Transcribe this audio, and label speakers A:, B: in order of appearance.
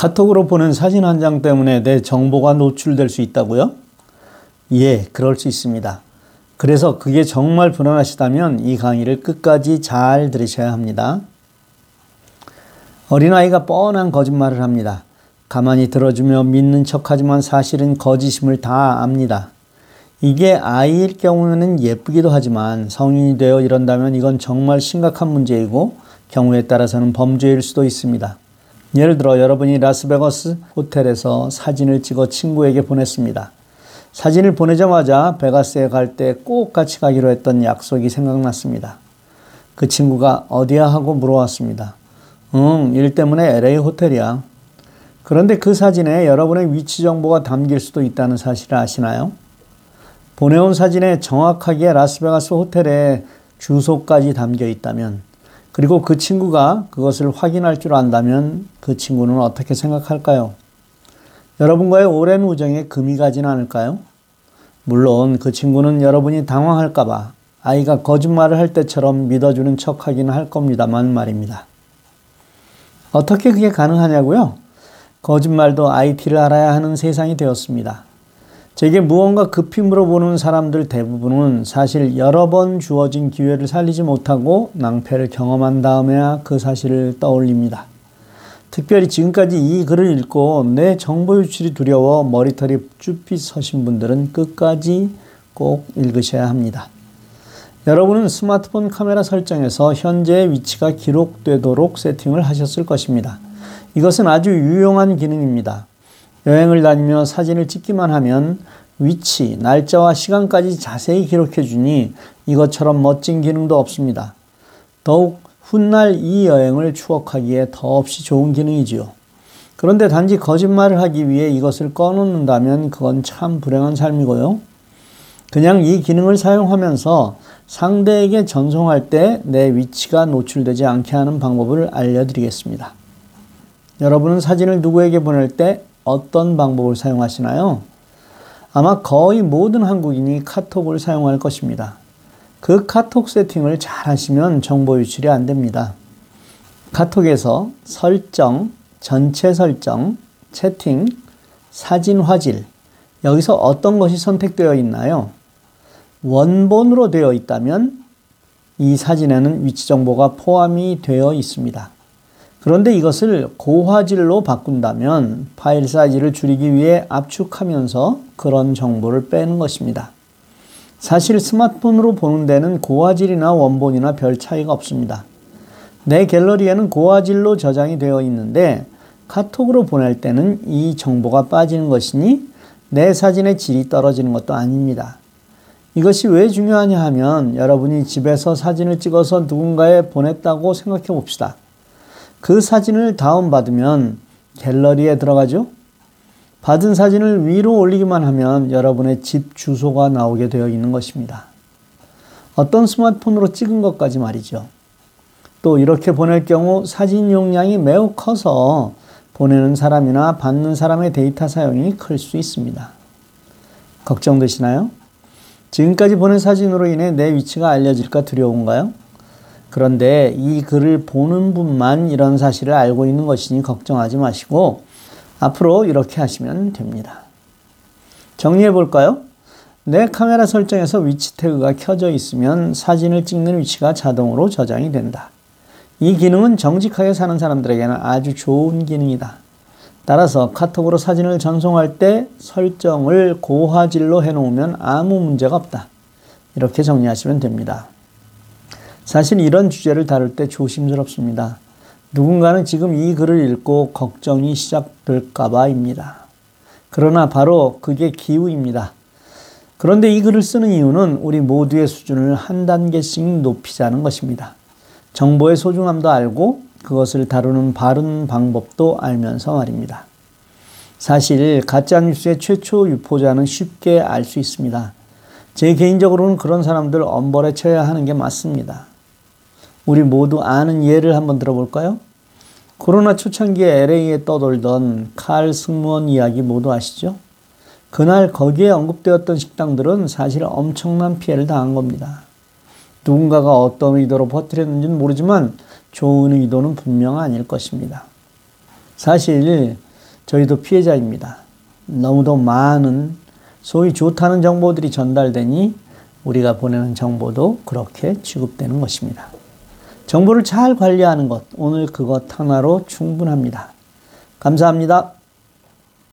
A: 카톡으로 보낸 사진 한 장 때문에 내 정보가 노출될 수 있다고요? 예, 그럴 수 있습니다. 그래서 그게 정말 불안하시다면 이 강의를 끝까지 잘 들으셔야 합니다. 어린아이가 뻔한 거짓말을 합니다. 가만히 들어주며 믿는 척 하지만 사실은 거짓임을 다 압니다. 이게 아이일 경우에는 예쁘기도 하지만 성인이 되어 이런다면 이건 정말 심각한 문제이고 경우에 따라서는 범죄일 수도 있습니다. 예를 들어 여러분이 라스베거스 호텔에서 사진을 찍어 친구에게 보냈습니다. 사진을 보내자마자 베가스에 갈 때 꼭 같이 가기로 했던 약속이 생각났습니다. 그 친구가 어디야 하고 물어왔습니다. 응, 일 때문에 LA 호텔이야. 그런데 그 사진에 여러분의 위치 정보가 담길 수도 있다는 사실을 아시나요? 보내온 사진에 정확하게 라스베가스 호텔의 주소까지 담겨 있다면, 그리고 그 친구가 그것을 확인할 줄 안다면 그 친구는 어떻게 생각할까요? 여러분과의 오랜 우정에 금이 가진 않을까요? 물론 그 친구는 여러분이 당황할까봐 아이가 거짓말을 할 때처럼 믿어주는 척 하기는 할 겁니다만 말입니다. 어떻게 그게 가능하냐고요? 거짓말도 IT를 알아야 하는 세상이 되었습니다. 제게 무언가 급히 물어보는 사람들 대부분은 사실 여러 번 주어진 기회를 살리지 못하고 낭패를 경험한 다음에야 그 사실을 떠올립니다. 특별히 지금까지 이 글을 읽고 내 정보 유출이 두려워 머리털이 쭈삣 서신 분들은 끝까지 꼭 읽으셔야 합니다. 여러분은 스마트폰 카메라 설정에서 현재의 위치가 기록되도록 세팅을 하셨을 것입니다. 이것은 아주 유용한 기능입니다. 여행을 다니며 사진을 찍기만 하면 위치, 날짜와 시간까지 자세히 기록해 주니 이것처럼 멋진 기능도 없습니다. 더욱 훗날 이 여행을 추억하기에 더없이 좋은 기능이지요. 그런데 단지 거짓말을 하기 위해 이것을 꺼놓는다면 그건 참 불행한 삶이고요. 그냥 이 기능을 사용하면서 상대에게 전송할 때 내 위치가 노출되지 않게 하는 방법을 알려드리겠습니다. 여러분은 사진을 누구에게 보낼 때 어떤 방법을 사용하시나요? 아마 거의 모든 한국인이 카톡을 사용할 것입니다. 그 카톡 세팅을 잘 하시면 정보 유출이 안 됩니다. 카톡에서 설정, 전체 설정, 채팅, 사진 화질, 여기서 어떤 것이 선택되어 있나요? 원본으로 되어 있다면 이 사진에는 위치 정보가 포함이 되어 있습니다. 그런데 이것을 고화질로 바꾼다면 파일 사이즈를 줄이기 위해 압축하면서 그런 정보를 빼는 것입니다. 사실 스마트폰으로 보는 데는 고화질이나 원본이나 별 차이가 없습니다. 내 갤러리에는 고화질로 저장이 되어 있는데 카톡으로 보낼 때는 이 정보가 빠지는 것이니 내 사진의 질이 떨어지는 것도 아닙니다. 이것이 왜 중요하냐 하면 여러분이 집에서 사진을 찍어서 누군가에 보냈다고 생각해 봅시다. 그 사진을 다운받으면 갤러리에 들어가죠? 받은 사진을 위로 올리기만 하면 여러분의 집 주소가 나오게 되어 있는 것입니다. 어떤 스마트폰으로 찍은 것까지 말이죠. 또 이렇게 보낼 경우 사진 용량이 매우 커서 보내는 사람이나 받는 사람의 데이터 사용이 클 수 있습니다. 걱정되시나요? 지금까지 보낸 사진으로 인해 내 위치가 알려질까 두려운가요? 그런데 이 글을 보는 분만 이런 사실을 알고 있는 것이니 걱정하지 마시고 앞으로 이렇게 하시면 됩니다. 정리해 볼까요? 내 카메라 설정에서 위치 태그가 켜져 있으면 사진을 찍는 위치가 자동으로 저장이 된다. 이 기능은 정직하게 사는 사람들에게는 아주 좋은 기능이다. 따라서 카톡으로 사진을 전송할 때 설정을 고화질로 해놓으면 아무 문제가 없다. 이렇게 정리하시면 됩니다. 사실 이런 주제를 다룰 때 조심스럽습니다. 누군가는 지금 이 글을 읽고 걱정이 시작될까봐입니다. 그러나 바로 그게 기우입니다. 그런데 이 글을 쓰는 이유는 우리 모두의 수준을 한 단계씩 높이자는 것입니다. 정보의 소중함도 알고 그것을 다루는 바른 방법도 알면서 말입니다. 사실 가짜뉴스의 최초 유포자는 쉽게 알 수 있습니다. 제 개인적으로는 그런 사람들 엄벌에 쳐야 하는 게 맞습니다. 우리 모두 아는 예를 한번 들어볼까요? 코로나 초창기에 LA에 떠돌던 칼 승무원 이야기 모두 아시죠? 그날 거기에 언급되었던 식당들은 사실 엄청난 피해를 당한 겁니다. 누군가가 어떤 의도로 퍼뜨렸는지는 모르지만 좋은 의도는 분명 아닐 것입니다. 사실 저희도 피해자입니다. 너무도 많은 소위 좋다는 정보들이 전달되니 우리가 보내는 정보도 그렇게 취급되는 것입니다. 정보를 잘 관리하는 것, 오늘 그것 하나로 충분합니다. 감사합니다.